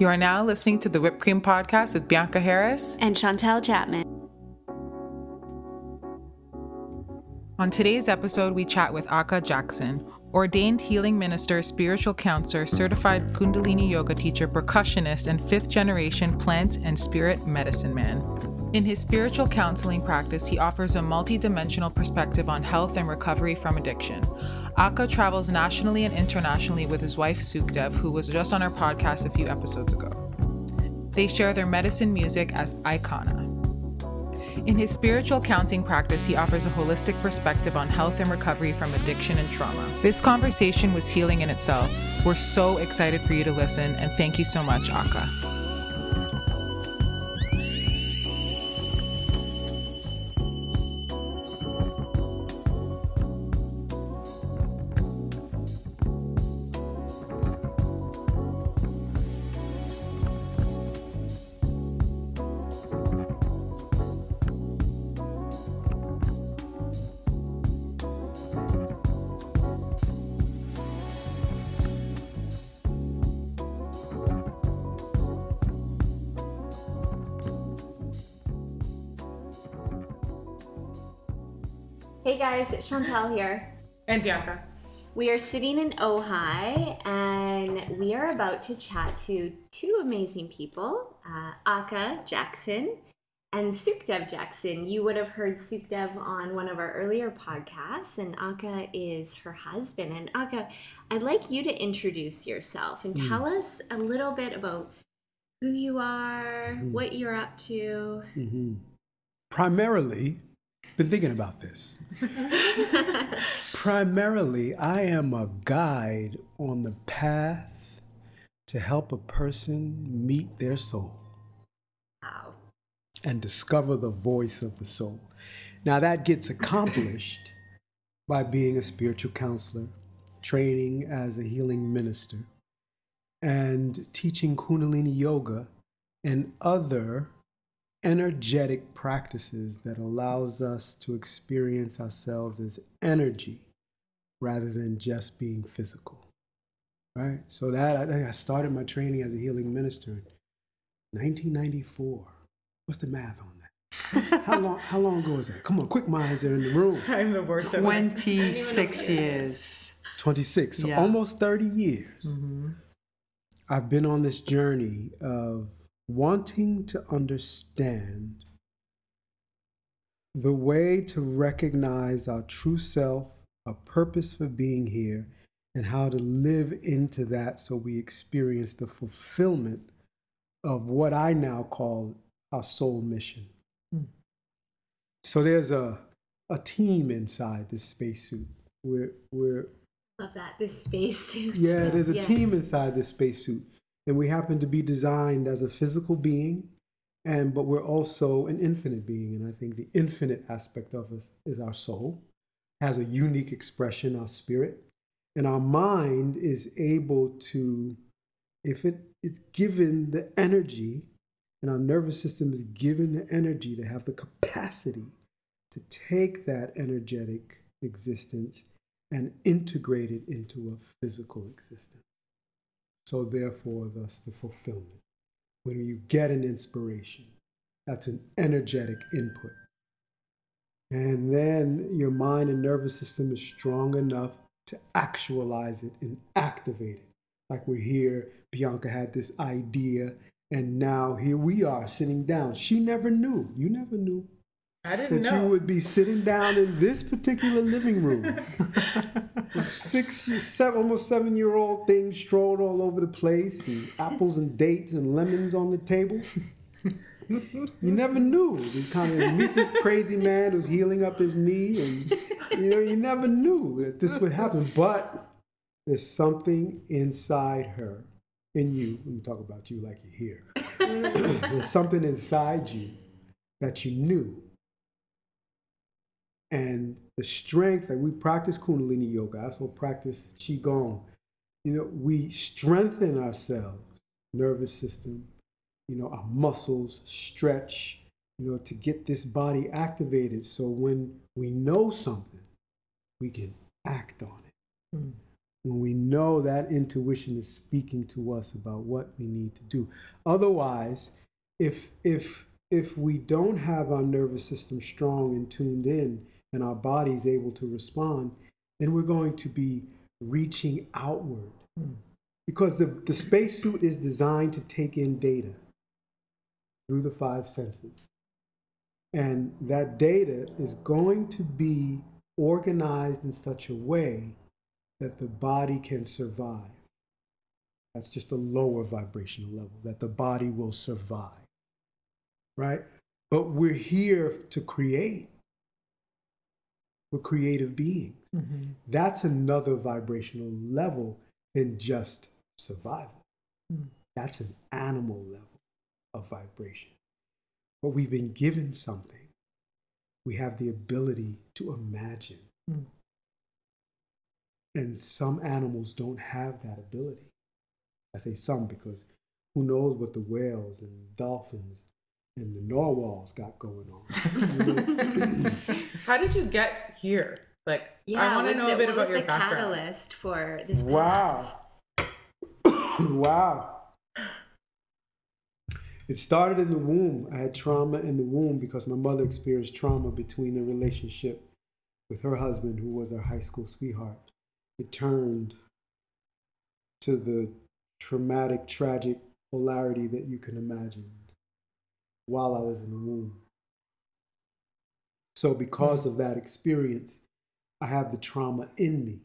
You are now listening to the Whipped Cream Podcast with Bianca Harris and Chantel Chapman. On today's episode, we chat with Aka Jackson, ordained healing minister, spiritual counselor, certified Kundalini yoga teacher, percussionist, and fifth generation plant and spirit medicine man. In his spiritual counseling practice, he offers a multidimensional perspective on health and recovery from addiction. Aka travels nationally and internationally with his wife Sukdev, who was just on our podcast a few episodes ago. They share their medicine music as Icona. In his spiritual counseling practice, he offers a holistic perspective on health and recovery from addiction and trauma. This conversation was healing in itself. We're so excited for you to listen, and thank you so much, Aka. Hey guys, it's Chantel here. And Bianca. We are sitting in Ojai and we are about to chat to two amazing people, uh, Aka Jackson and Sukdev Jackson. You would have heard Sukdev on one of our earlier podcasts, and Aka is her husband. And Aka, I'd like you to introduce yourself and hmm. tell us a little bit about who you are, hmm. what you're up to. Mm-hmm. Primarily, been thinking about this. Primarily, I am a guide on the path to help a person meet their soul Wow. and discover the voice of the soul. Now, that gets accomplished by being a spiritual counselor, training as a healing minister, and teaching Kundalini yoga and other energetic practices that allows us to experience ourselves as energy rather than just being physical. Right? So that I I started my training as a healing minister in 1994. What's the math on that? how long how long ago is that? Come on, quick minds are in the room. I'm the worst 26 years. 26, so Yeah. almost 30 years. Mm-hmm. I've been on this journey of wanting to understand the way to recognize our true self, our purpose for being here, and how to live into that so we experience the fulfillment of what I now call our soul mission. Hmm. So there's a, a team inside this spacesuit. We're, we're, Love that. This spacesuit. yeah, there's a Yes. team inside this spacesuit, and we happen to be designed as a physical being, and but we're also an infinite being, and I think the infinite aspect of us is our soul, has a unique expression, our spirit, and our mind is able to, if it it's given the energy, and our nervous system is given the energy to have the capacity to take that energetic existence and integrate it into a physical existence. So, therefore, thus the fulfillment. When you get an inspiration, that's an energetic input. And then your mind and nervous system is strong enough to actualize it and activate it. Like we're here, Bianca had this idea, and now here we are sitting down. She never knew. You never knew I that didn't know. you would be sitting down in this particular living room with six, seven, almost seven year old things strolled all over the place, and apples and dates and lemons on the table. You never knew. You kind of meet this crazy man who's healing up his knee, and you know, you never knew that this would happen. But there's something inside her, in you. Let me talk about you like you're here. there's something inside you that you knew and the strength that we practice kundalini yoga. I also practice qigong. You know we strengthen ourselves nervous system you know our muscles stretch you know to get this body activated. So when we know something we can act on it. Hmm. When we know that intuition is speaking to us about what we need to do. Otherwise, if if if we don't have our nervous system strong and tuned in and our body is able to respond, then we're going to be reaching outward. Hmm. Because the, the spacesuit is designed to take in data through the five senses. And that data is going to be organized in such a way that the body can survive. That's just a lower vibrational level, that the body will survive. Right? But we're here to create. We're creative beings. Mm-hmm. That's another vibrational level than just survival. Hmm. That's an animal level of vibration. But we've been given something. We have the ability to imagine. Hmm. And some animals don't have that ability. I say some because who knows what the whales and dolphins and the narwhals got going on. How did you get here? Like, Yeah, I want to was know a it- bit what about was your the background. catalyst for this Wow. wow. It started in the womb. I had trauma in the womb because my mother experienced trauma between the relationship with her husband, who was her high school sweetheart. It turned to the traumatic, tragic polarity that you can imagine while I was in the womb. So, because mm. of that experience, I have the trauma in me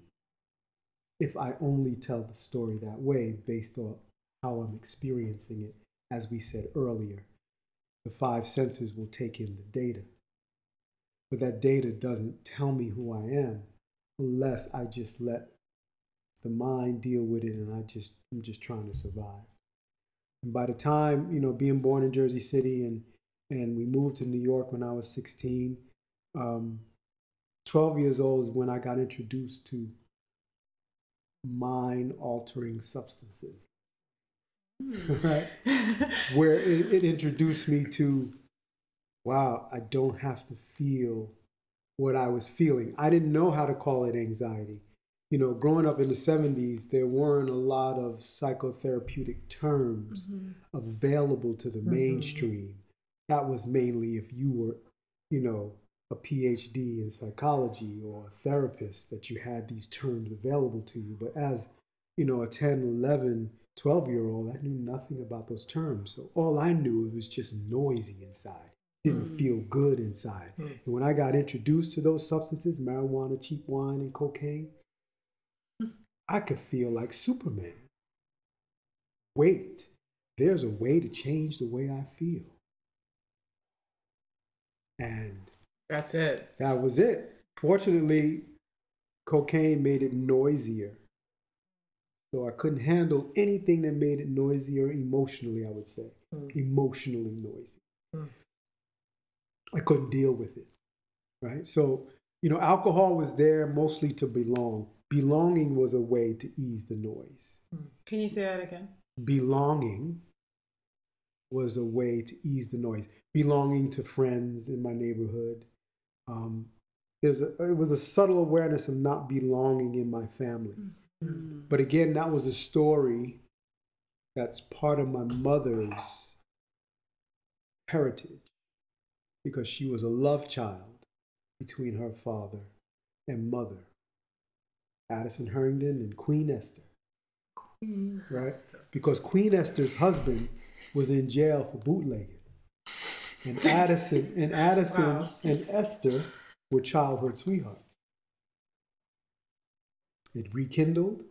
if I only tell the story that way based on how I'm experiencing it. As we said earlier, the five senses will take in the data. But that data doesn't tell me who I am unless I just let the mind deal with it and I just I'm just trying to survive. And by the time, you know, being born in Jersey City and and we moved to New York when I was 16, um, 12 years old is when I got introduced to mind altering substances. right? Where it, it introduced me to, wow, I don't have to feel what I was feeling. I didn't know how to call it anxiety. You know, growing up in the 70s, there weren't a lot of psychotherapeutic terms available to the mainstream. That was mainly if you were, you know, a PhD in psychology or a therapist that you had these terms available to you. But as, you know, a 10, 11, 12 year old, I knew nothing about those terms. So all I knew it was just noisy inside. Didn't mm. feel good inside. Mm. And when I got introduced to those substances, marijuana, cheap wine, and cocaine, mm. I could feel like Superman. Wait, there's a way to change the way I feel. And That's it. that was it. Fortunately, cocaine made it noisier. So I couldn't handle anything that made it noisier emotionally, I would say. Hmm. Emotionally noisy. Hmm. I couldn't deal with it. Right? So, you know, alcohol was there mostly to belong. Belonging was a way to ease the noise. Hmm. Can you say that again? Belonging was a way to ease the noise. Belonging to friends in my neighborhood. Um, there's a, it was a subtle awareness of not belonging in my family. But again, that was a story that's part of my mother's heritage because she was a love child between her father and mother, Addison Herndon and Queen Esther. Right? Because Queen Esther's husband was in jail for bootlegging. And Addison and Addison Wow. and Esther were childhood sweethearts. It rekindled,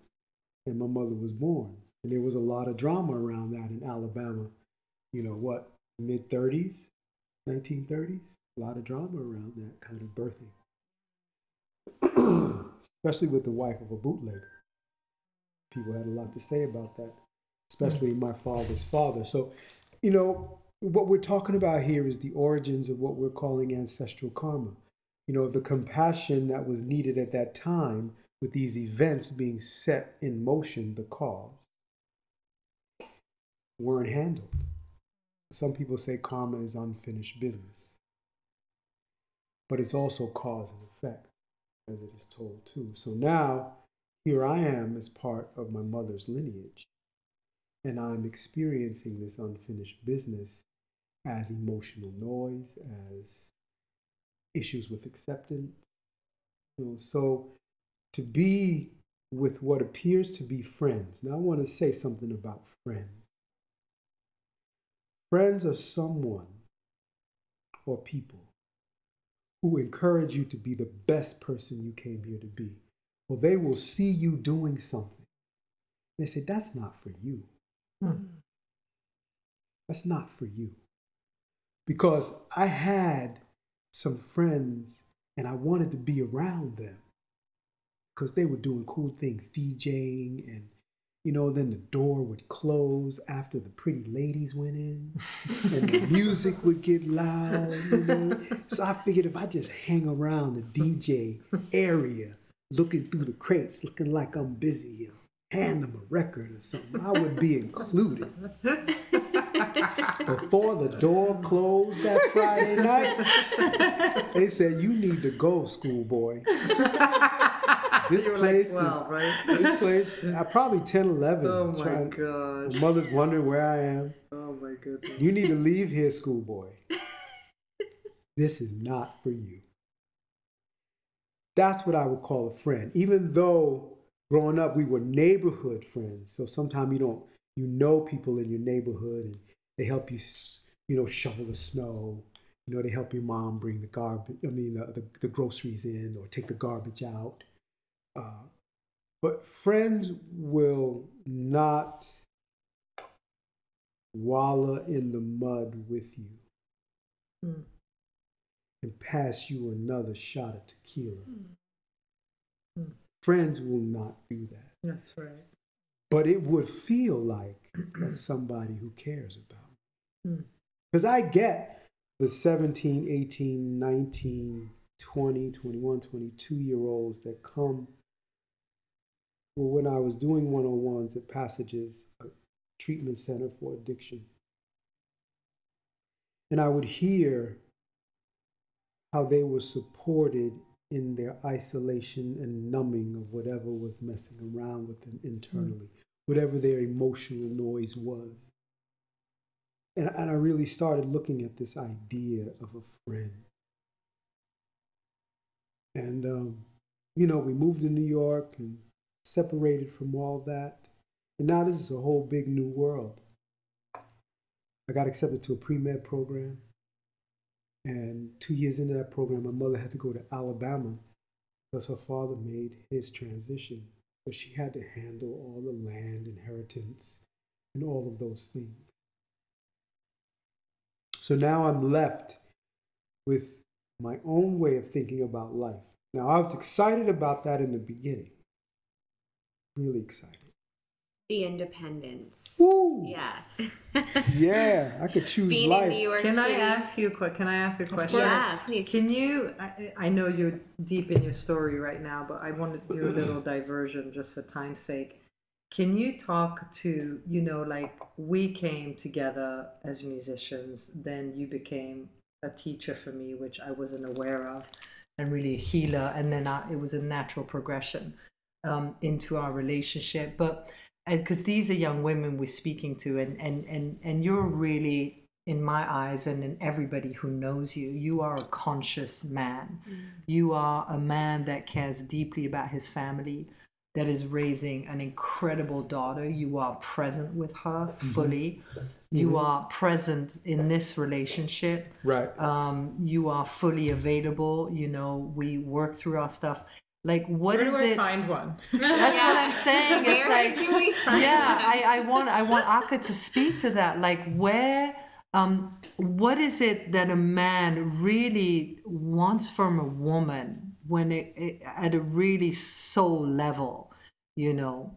and my mother was born. And there was a lot of drama around that in Alabama. You know what? Mid 30s, 1930s. A lot of drama around that kind of birthing, especially with the wife of a bootlegger. People had a lot to say about that, especially my father's father. So, you know, what we're talking about here is the origins of what we're calling ancestral karma. You know, the compassion that was needed at that time with these events being set in motion, the cause, weren't handled. Some people say karma is unfinished business, but it's also cause and effect, as it is told too. So now, here I am as part of my mother's lineage, and I'm experiencing this unfinished business as emotional noise, as issues with acceptance. You know, so to be with what appears to be friends. Now I want to say something about friends. Friends are someone or people who encourage you to be the best person you came here to be. Well, they will see you doing something. They say, That's not for you. Hmm. That's not for you. Because I had some friends and I wanted to be around them because they were doing cool things, DJing, and you know, then the door would close after the pretty ladies went in, and the music would get loud. You know, so I figured if I just hang around the DJ area, looking through the crates, looking like I'm busy, hand them a record or something, I would be included. Before the door closed that Friday night, they said, You need to go, schoolboy. This place like 12, is, right? this place, I probably 10, 11. Oh my trying- gosh. Mother's wondering where I am. Oh my goodness. You need to leave here, schoolboy. This is not for you. That's what I would call a friend. Even though growing up we were neighborhood friends, so sometimes you don't you know people in your neighborhood and they help you you know shovel the snow. You know they help your mom bring the garbage. I mean the, the, the groceries in or take the garbage out. Uh, but friends will not wallow in the mud with you Hmm. and pass you another shot of tequila. Hmm. Friends will not do that. That's right. But it would feel like that's somebody who cares about. Hmm. Because I get the 17, 18, 19, 20, 21, 22 year olds that come. Well, when I was doing one on ones at Passages, a treatment center for addiction, and I would hear how they were supported in their isolation and numbing of whatever was messing around with them hmm. internally, whatever their emotional noise was. And, and I really started looking at this idea of a friend. And, um, you know, we moved to New York and separated from all that. And now this is a whole big new world. I got accepted to a pre med program. And two years into that program, my mother had to go to Alabama because her father made his transition. But she had to handle all the land inheritance and all of those things. So now I'm left with my own way of thinking about life. Now, I was excited about that in the beginning. Really excited. The independence. Woo! Yeah. Yeah, I could choose Being life. in New York Can I ask you a question? Can I ask a question? Yeah, please. Can you? I, I know you're deep in your story right now, but I wanted to do a little diversion just for time's sake. Can you talk to you know like we came together as musicians, then you became a teacher for me, which I wasn't aware of, and really a healer, and then I, it was a natural progression um, into our relationship. But because these are young women we're speaking to, and and and and you're really in my eyes and in everybody who knows you, you are a conscious man. You are a man that cares deeply about his family, that is raising an incredible daughter. You are present with her fully. You are present in this relationship. Right. Um, you are fully available. You know, we work through our stuff. Like, what Where is do I it? find one? That's what I'm saying. It's Where like, do we find yeah. I, I want I want Aka to speak to that. Like, where, um, what is it that a man really wants from a woman when it, it at a really soul level, you know?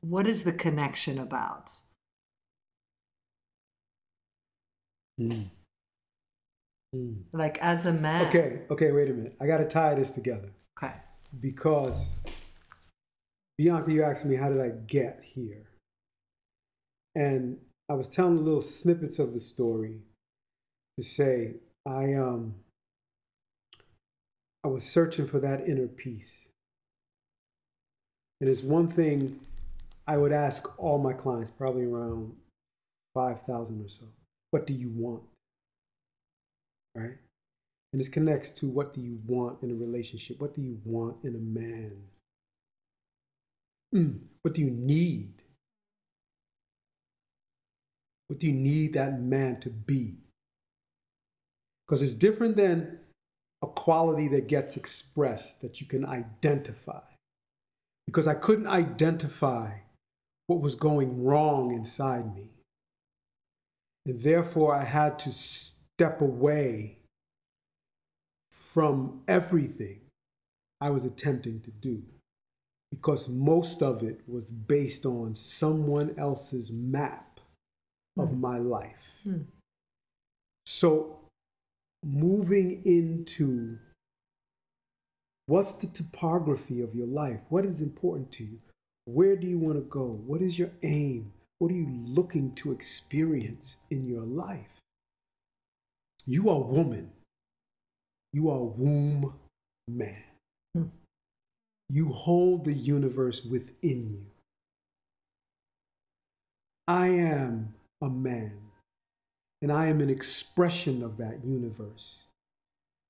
What is the connection about? Mm. Mm. Like, as a man. Okay, okay, wait a minute. I got to tie this together Okay. because Bianca, you asked me how did I get here, and I was telling little snippets of the story to say I um I was searching for that inner peace, And it's one thing I would ask all my clients, probably around 5,000 or so. What do you want? Right? And this connects to what do you want in a relationship? What do you want in a man? Mm, what do you need? What do you need that man to be? Because it's different than a quality that gets expressed that you can identify. Because I couldn't identify what was going wrong inside me. And therefore, I had to step away from everything I was attempting to do because most of it was based on someone else's map of mm. my life. Mm. So, moving into what's the topography of your life? What is important to you? Where do you want to go? What is your aim? What are you looking to experience in your life? You are woman. You are womb man. Hmm. You hold the universe within you. I am a man, and I am an expression of that universe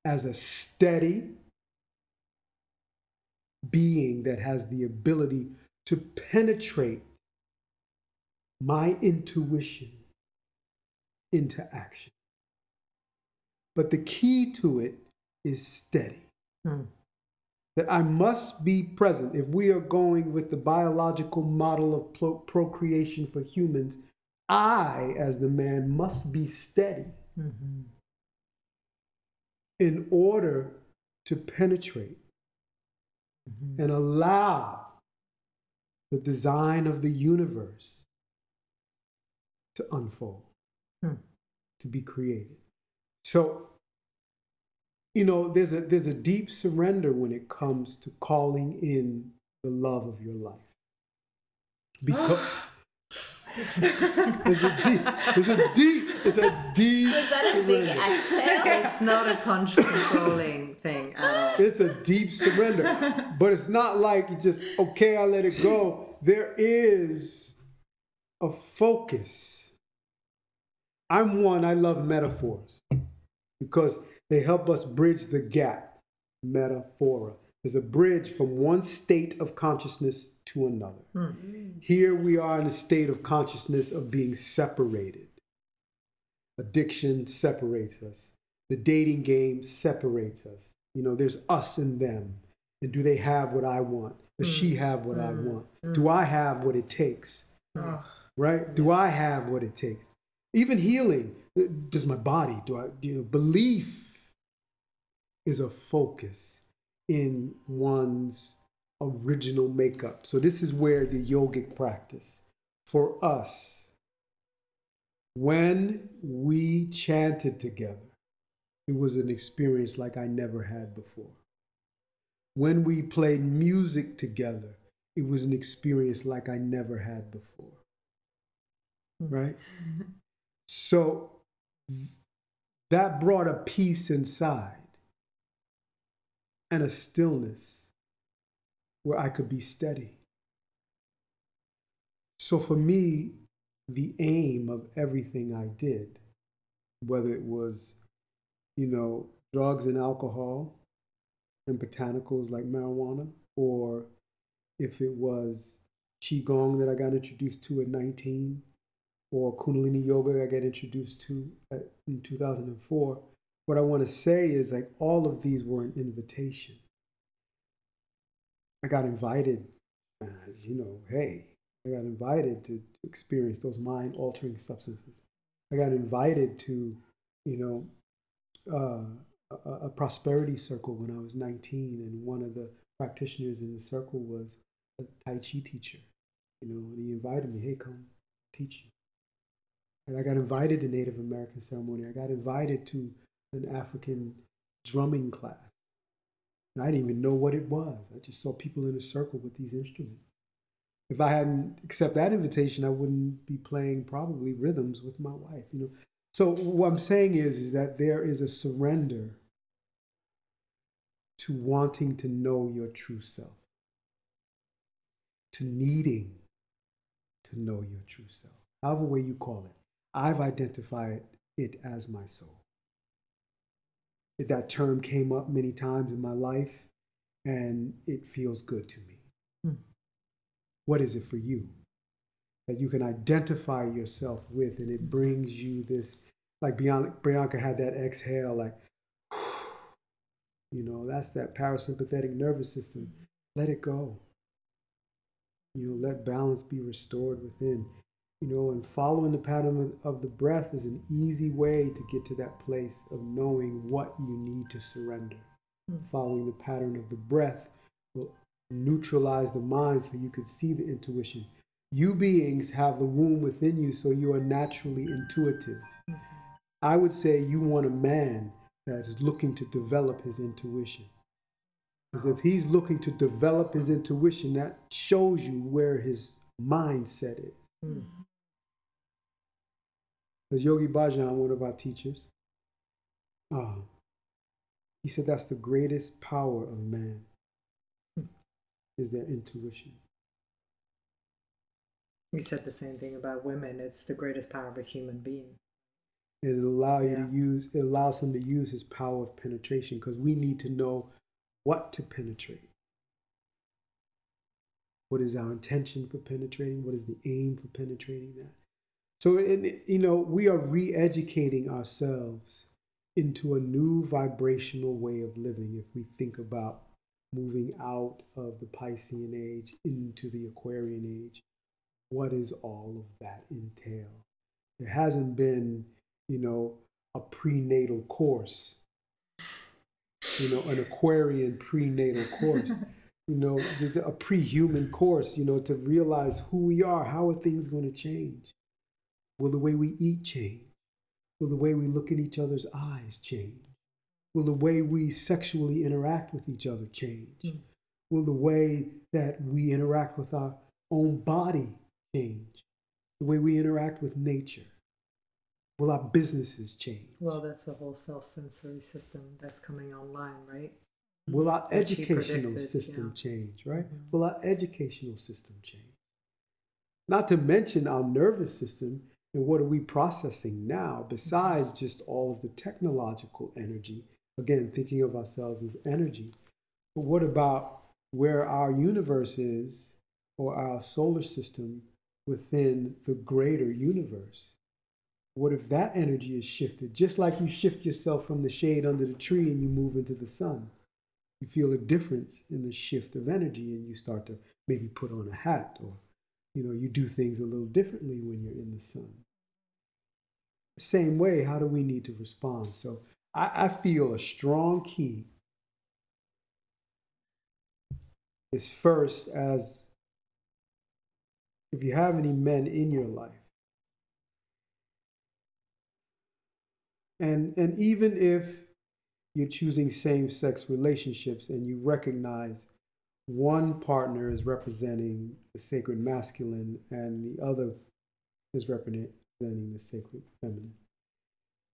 as a steady being that has the ability to penetrate my intuition into action. But the key to it is steady. Hmm. That I must be present. If we are going with the biological model of pro- procreation for humans, I, as the man, must be steady mm-hmm. in order to penetrate mm-hmm. and allow the design of the universe to unfold, hmm. to be created. So, you know, there's a there's a deep surrender when it comes to calling in the love of your life. Because there's a deep, there's a deep, it's a deep. Was that a big exhale? It's not a controlling thing at all. It's a deep surrender, but it's not like just okay, I let it go. There is a focus I'm one, I love metaphors because they help us bridge the gap. Metaphora. There's a bridge from one state of consciousness to another. Mm. Here we are in a state of consciousness of being separated. Addiction separates us. The dating game separates us. You know, there's us and them. And do they have what I want? Does mm. she have what mm. I want? Do hmm. I have what it takes? Right? Do I have what it takes? Even healing. Does my body, do I, do belief is a focus in one's original makeup. So this is where the yogic practice for us, when we chanted together, it was an experience like I never had before. When we played music together, it was an experience like I never had before. Hmm. Right? So that brought a peace inside and a stillness where I could be steady. So for me, the aim of everything I did, whether it was, you know, drugs and alcohol and botanicals like marijuana, or if it was Qigong that I got introduced to at 19, or Kundalini Yoga I got introduced to uh, in 2004. What I want to say is like all of these were an invitation. I got invited, as you know, hey, I got invited to, experience those mind altering substances. I got invited to, you know, uh, a, a, prosperity circle when I was 19, and one of the practitioners in the circle was a Tai Chi teacher, you know, and he invited me, hey, come teach you. And I got invited to Native American ceremony. I got invited to an African drumming class. And I didn't even know what it was. I just saw people in a circle with these instruments. If I hadn't accepted that invitation, I wouldn't be playing probably rhythms with my wife. You know. So what I'm saying is, is that there is a surrender to wanting to know your true self. to needing to know your true self. However way you call it. I've identified it as my soul. That term came up many times in my life and it feels good to me. Hmm. What is it for you? That you can identify yourself with and it brings you this, like Bianca had that exhale, like, you know, that's that parasympathetic nervous system. Let it go. You know, let balance be restored within. You know, and following the pattern of the breath is an easy way to get to that place of knowing what you need to surrender. Mm-hmm. Following the pattern of the breath will neutralize the mind so you can see the intuition. You beings have the womb within you, so you are naturally intuitive. Mm-hmm. I would say you want a man that is looking to develop his intuition. Because if he's looking to develop his intuition, that shows you where his mindset is. Mm. Because Yogi Bhajan, one of our teachers, uh, he said that's the greatest power of man is their intuition. He said the same thing about women. It's the greatest power of a human being. It allow you yeah. to use. It allows him to use his power of penetration because we need to know what to penetrate. What is our intention for penetrating? What is the aim for penetrating that? So, you know, we are re educating ourselves into a new vibrational way of living if we think about moving out of the Piscean age into the Aquarian age. What does all of that entail? There hasn't been, you know, a prenatal course you know, an Aquarian prenatal course, you know, just a pre-human course, you know, to realize who we are. How are things going to change? Will the way we eat change? Will the way we look in each other's eyes change? Will the way we sexually interact with each other change? Mm. Will the way that we interact with our own body change? The way we interact with nature? Will our businesses change? Well, that's the whole self sensory system that's coming online, right? Will our educational system yeah. change, right? Mm-hmm. Will our educational system change? Not to mention our nervous system and what are we processing now besides just all of the technological energy? Again, thinking of ourselves as energy. But what about where our universe is or our solar system within the greater universe? What if that energy is shifted? Just like you shift yourself from the shade under the tree and you move into the sun. You feel a difference in the shift of energy and you start to maybe put on a hat or you know, you do things a little differently when you're in the sun. Same way, how do we need to respond? So I, I feel a strong key is first as if you have any men in your life And, and even if you're choosing same sex relationships and you recognize one partner is representing the sacred masculine and the other is representing the sacred feminine,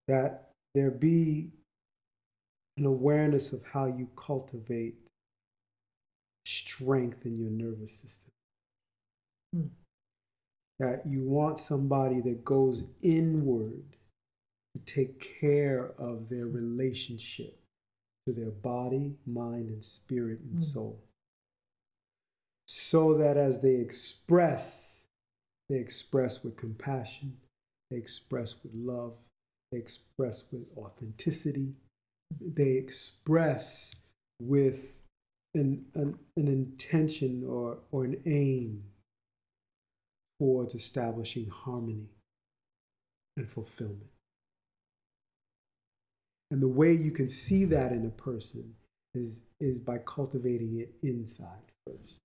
that there be an awareness of how you cultivate strength in your nervous system. Hmm. That you want somebody that goes inward to take care of their relationship to their body, mind, and spirit and mm. soul. So that as they express, they express with compassion, they express with love, they express with authenticity, they express with an, an, an intention or, or an aim towards establishing harmony and fulfillment. And the way you can see that in a person is, is by cultivating it inside first.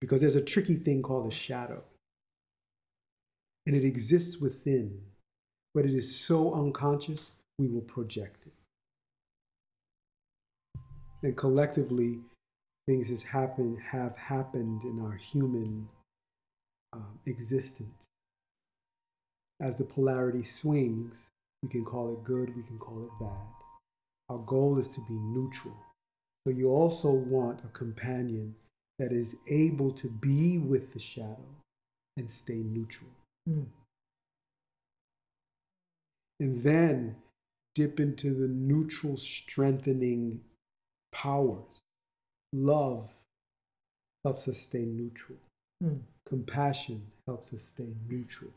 Because there's a tricky thing called a shadow. And it exists within, but it is so unconscious, we will project it. And collectively, things has happened, have happened in our human um, existence. As the polarity swings, we can call it good, we can call it bad. Our goal is to be neutral. So you also want a companion that is able to be with the shadow and stay neutral. Mm. And then dip into the neutral, strengthening powers. Love helps us stay neutral. Mm. Compassion helps us stay neutral.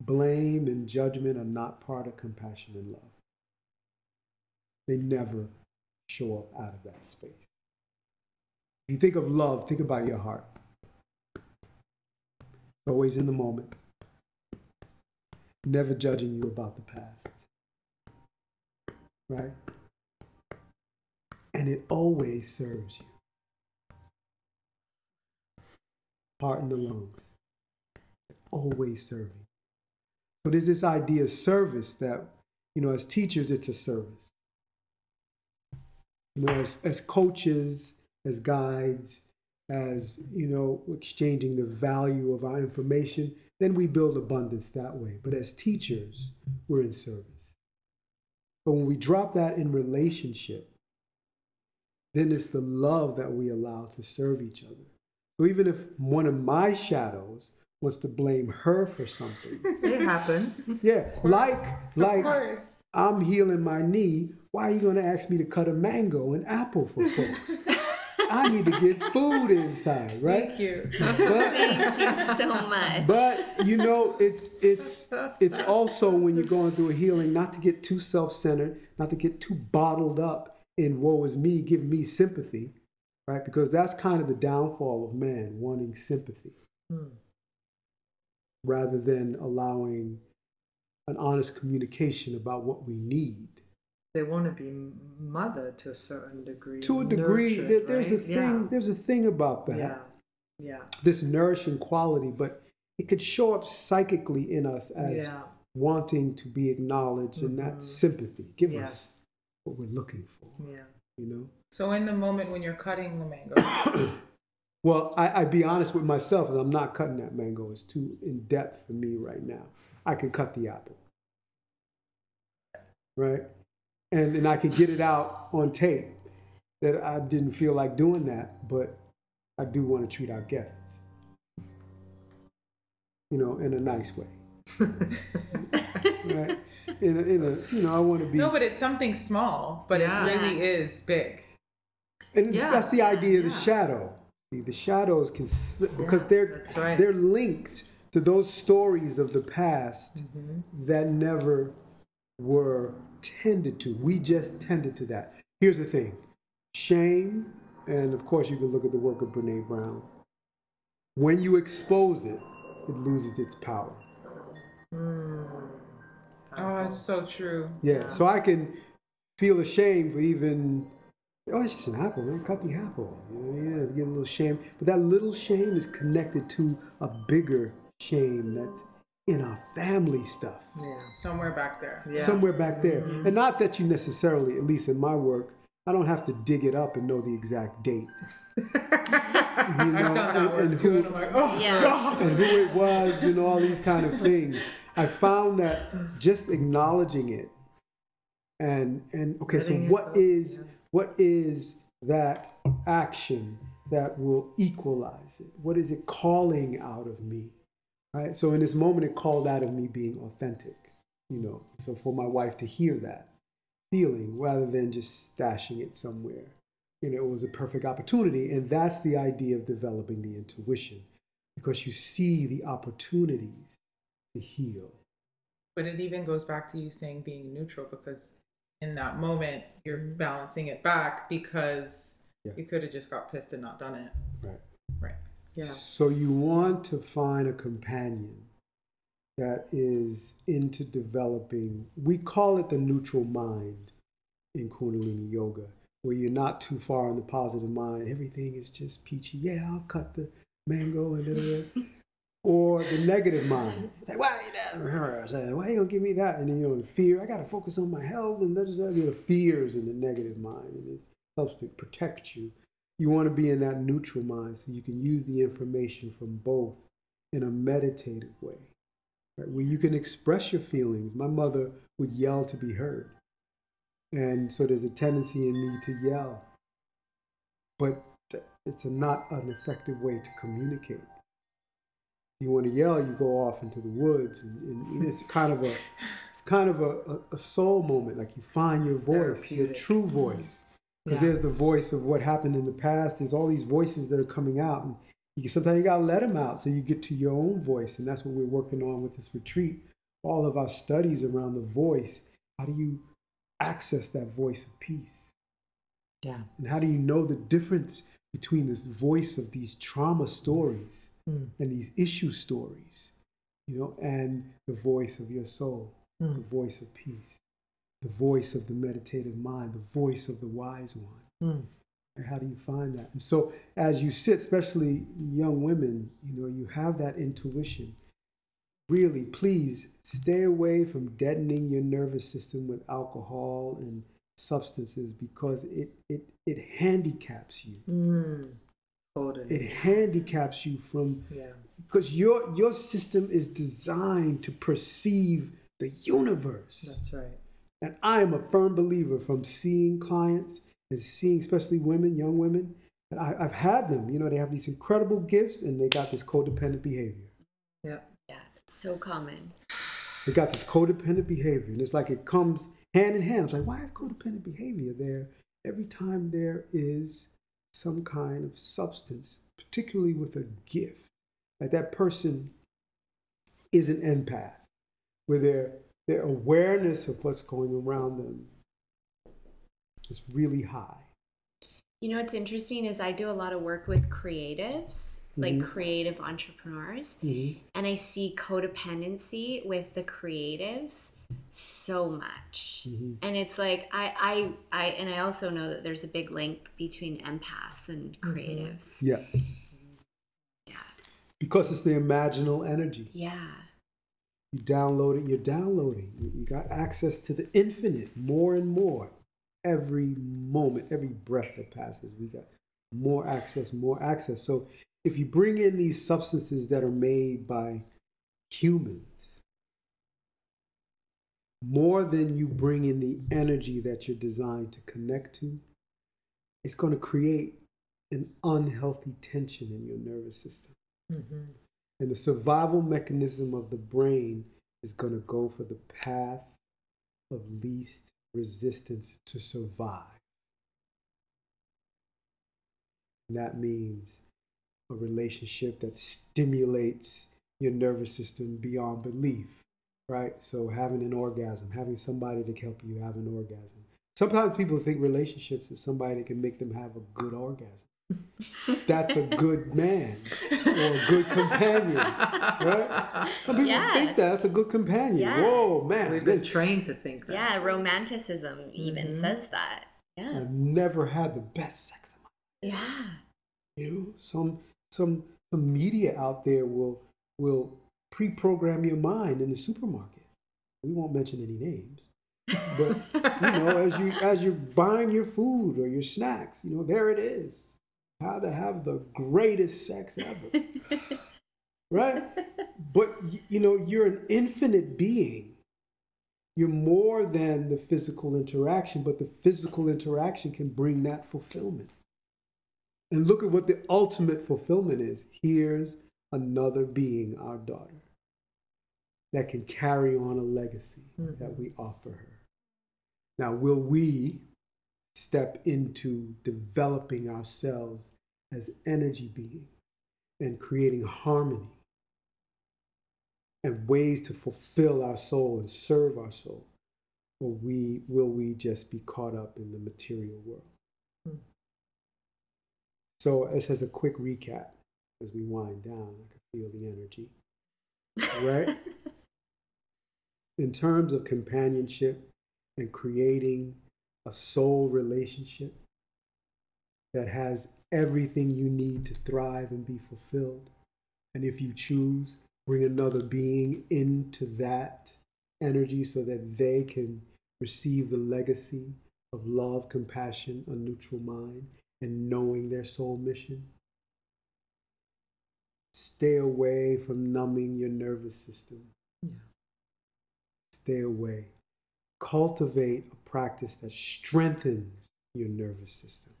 Blame and judgment are not part of compassion and love. They never show up out of that space. If you think of love, think about your heart. Always in the moment. Never judging you about the past. Right? And it always serves you. Heart and the lungs. Always serving. So there's this idea of service that, you know, as teachers, it's a service. You know, as, as coaches, as guides, as, you know, exchanging the value of our information, then we build abundance that way. But as teachers, we're in service. But when we drop that in relationship, then it's the love that we allow to serve each other. So even if one of my shadows wants to blame her for something, It happens. yeah, like like. I'm healing my knee. Why are you gonna ask me to cut a mango and apple for folks? I need to get food inside, right? Thank you. But, Thank you so much. but you know, it's it's it's also when you're going through a healing, not to get too self-centered, not to get too bottled up in woe is me, give me sympathy, right? Because that's kind of the downfall of man, wanting sympathy. Mm. rather than allowing an honest communication about what we need. They want to be mothered to a certain degree. To a degree, nurtured, there- there's a right? thing. There's a thing about that. Yeah. Yeah. This nourishing quality, but it could show up psychically in us as Yeah. wanting to be acknowledged and Mhm. that sympathy. Give Yes. us what we're looking for. Yeah. You know. So in the moment when you're cutting the mango, Well, I, I be honest with myself, and I'm not cutting that mango. It's too in depth for me right now. I could cut the apple, right? And and I can get it out on tape that I didn't feel like doing that, but I do want to treat our guests, you know, in a nice way, right? In a, in a you know, I want to be. no, but it's something small, but Yeah. it really is big. And Yeah, that's the idea of the shadow. See, the shadows can slip because they're right. they're linked to those stories of the past Mm-hmm. that never were tended to. We just tended to that. Here's the thing: shame, and of course you can look at the work of Brene Brown. When you expose it, it loses its power. Mm. Oh, it's so true. Yeah. So I can feel ashamed for even. Oh, it's just an apple, man. Cut the apple. You know, yeah, get a little shame. But that little shame is connected to a bigger shame that's in our family stuff. Yeah. Somewhere back there. Yeah. Somewhere back there. Mm-hmm. And not that you necessarily, at least in my work, I don't have to dig it up and know the exact date. you know, I've done that and- work and too, who- and I'm like, oh Yeah. god. and who it was and all these kind of things. I found that just acknowledging it and and okay, so Letting it what go, is what is that action that will equalize it? What is it calling out of me? Right? So in this moment it called out of me being authentic, you know. So for my wife to hear that feeling rather than just stashing it somewhere. You know, it was a perfect opportunity. And that's the idea of developing the intuition because you see the opportunities to heal. But it even goes back to you saying being neutral because in that moment you're balancing it back because Yeah. you could have just got pissed and not done it. Right. Yeah. So you want to find a companion that is into developing, we call it the neutral mind in Kundalini Yoga, where you're not too far in the positive mind. Everything is just peachy. Yeah, I'll cut the mango and da. Or the negative mind. Like, why are you that? Why you gonna give me that? And then you're in fear. I gotta focus on my health and da, da, da. the fears in the negative mind. And it helps to protect you. You want to be in that neutral mind so you can use the information from both in a meditative way, right? where you can express your feelings. My mother would yell to be heard. And so there's a tendency in me to yell. But it's a not an effective way to communicate. You want to yell, you go off into the woods, and, and it's kind of a it's kind of a, a, soul moment. Like you find your voice, your true voice, because yeah. there's the voice of what happened in the past. There's all these voices that are coming out, and you, sometimes you gotta let them out so you get to your own voice, and that's what we're working on with this retreat. All of our studies around the voice. How do you access that voice of peace? Yeah. And how do you know the difference between this voice of these trauma stories mm. and these issue stories, you know, and the voice of your soul, mm. the voice of peace, the voice of the meditative mind, the voice of the wise one. Mm. And how do you find that? And so, as you sit, especially young women, you know, you have that intuition. Really, please stay away from deadening your nervous system with alcohol and substances because it it it handicaps you. Mm, totally. It handicaps you from yeah. because your your system is designed to perceive the universe. That's right. And I am a firm believer from seeing clients and seeing especially women, young women. And I, I've had them, you know, they have these incredible gifts and they got this codependent behavior. Yeah. Yeah. It's so common. They got this codependent behavior. And it's like it comes hand in hand. It's like, why is codependent behavior there every time there is some kind of substance, particularly with a gift? Like that person is an empath, where their their awareness of what's going around them is really high. You know what's interesting is I do a lot of work with creatives, mm-hmm. like creative entrepreneurs, mm-hmm. and I see codependency with the creatives so much mm-hmm. and it's like I, I i and i also know that there's a big link between empaths and mm-hmm. creatives yeah yeah because it's the imaginal energy yeah you download it you're downloading you got access to the infinite more and more every moment every breath that passes we got more access more access so if you bring in these substances that are made by humans more than you bring in the energy that you're designed to connect to, it's going to create an unhealthy tension in your nervous system. Mm-hmm. And the survival mechanism of the brain is going to go for the path of least resistance to survive. And that means a relationship that stimulates your nervous system beyond belief right? So having an orgasm, having somebody to help you have an orgasm. Sometimes people think relationships is somebody that can make them have a good orgasm. That's a good man or a good companion, right? Some people yeah. think that. that's a good companion. Yeah. Whoa, man! We've been trained to think that. Yeah, romanticism even mm-hmm. says that. Yeah, I've never had the best sex of my life. Yeah, you know, some some some media out there will will pre-program your mind in the supermarket. We won't mention any names, but you know, as you as you're buying your food or your snacks, you know, there it is. How to have the greatest sex ever, right? But you know, you're an infinite being. You're more than the physical interaction, but the physical interaction can bring that fulfillment. And look at what the ultimate fulfillment is. Here's another being our daughter that can carry on a legacy mm-hmm. that we offer her. Now, will we step into developing ourselves as energy beings and creating harmony and ways to fulfill our soul and serve our soul? Or we, will we just be caught up in the material world? Mm. So, as a quick recap, as we wind down, I can feel the energy. Right? in terms of companionship and creating a soul relationship that has everything you need to thrive and be fulfilled. And if you choose, bring another being into that energy so that they can receive the legacy of love, compassion, a neutral mind, and knowing their soul mission. Stay away from numbing your nervous system. Yeah. Stay away. Cultivate a practice that strengthens your nervous system.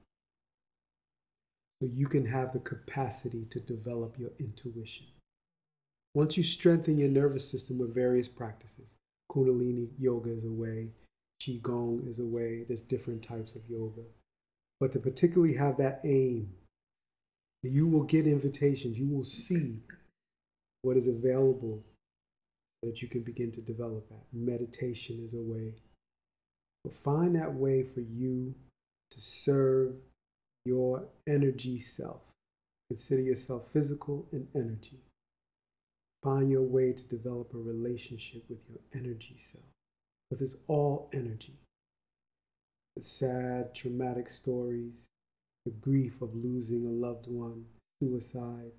so you can have the capacity to develop your intuition. Once you strengthen your nervous system with various practices, Kundalini yoga is a way, Qigong is a way, there's different types of yoga. But to particularly have that aim, you will get invitations, you will see what is available that you can begin to develop that. Meditation is a way. But find that way for you to serve your energy self. Consider yourself physical and energy. Find your way to develop a relationship with your energy self because it's all energy. The sad, traumatic stories, the grief of losing a loved one, suicide,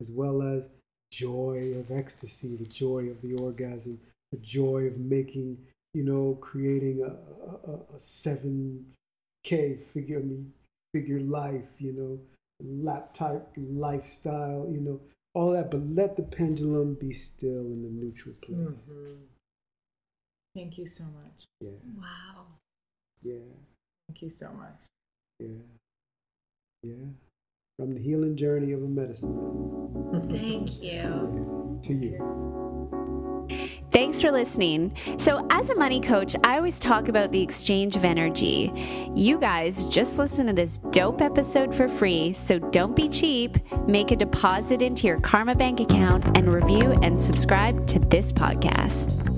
as well as joy of ecstasy, the joy of the orgasm, the joy of making, you know, creating a, a, a 7K figure, I mean, figure life, you know, lap type lifestyle, you know, all that, but let the pendulum be still in the neutral place. Mm-hmm. Thank you so much. Yeah. Wow. Yeah. Thank you so much. Yeah. Yeah. From the healing journey of a medicine man. Thank you. to you. Thanks for listening. So, as a money coach, I always talk about the exchange of energy. You guys just listen to this dope episode for free, so don't be cheap. Make a deposit into your Karma Bank account and review and subscribe to this podcast.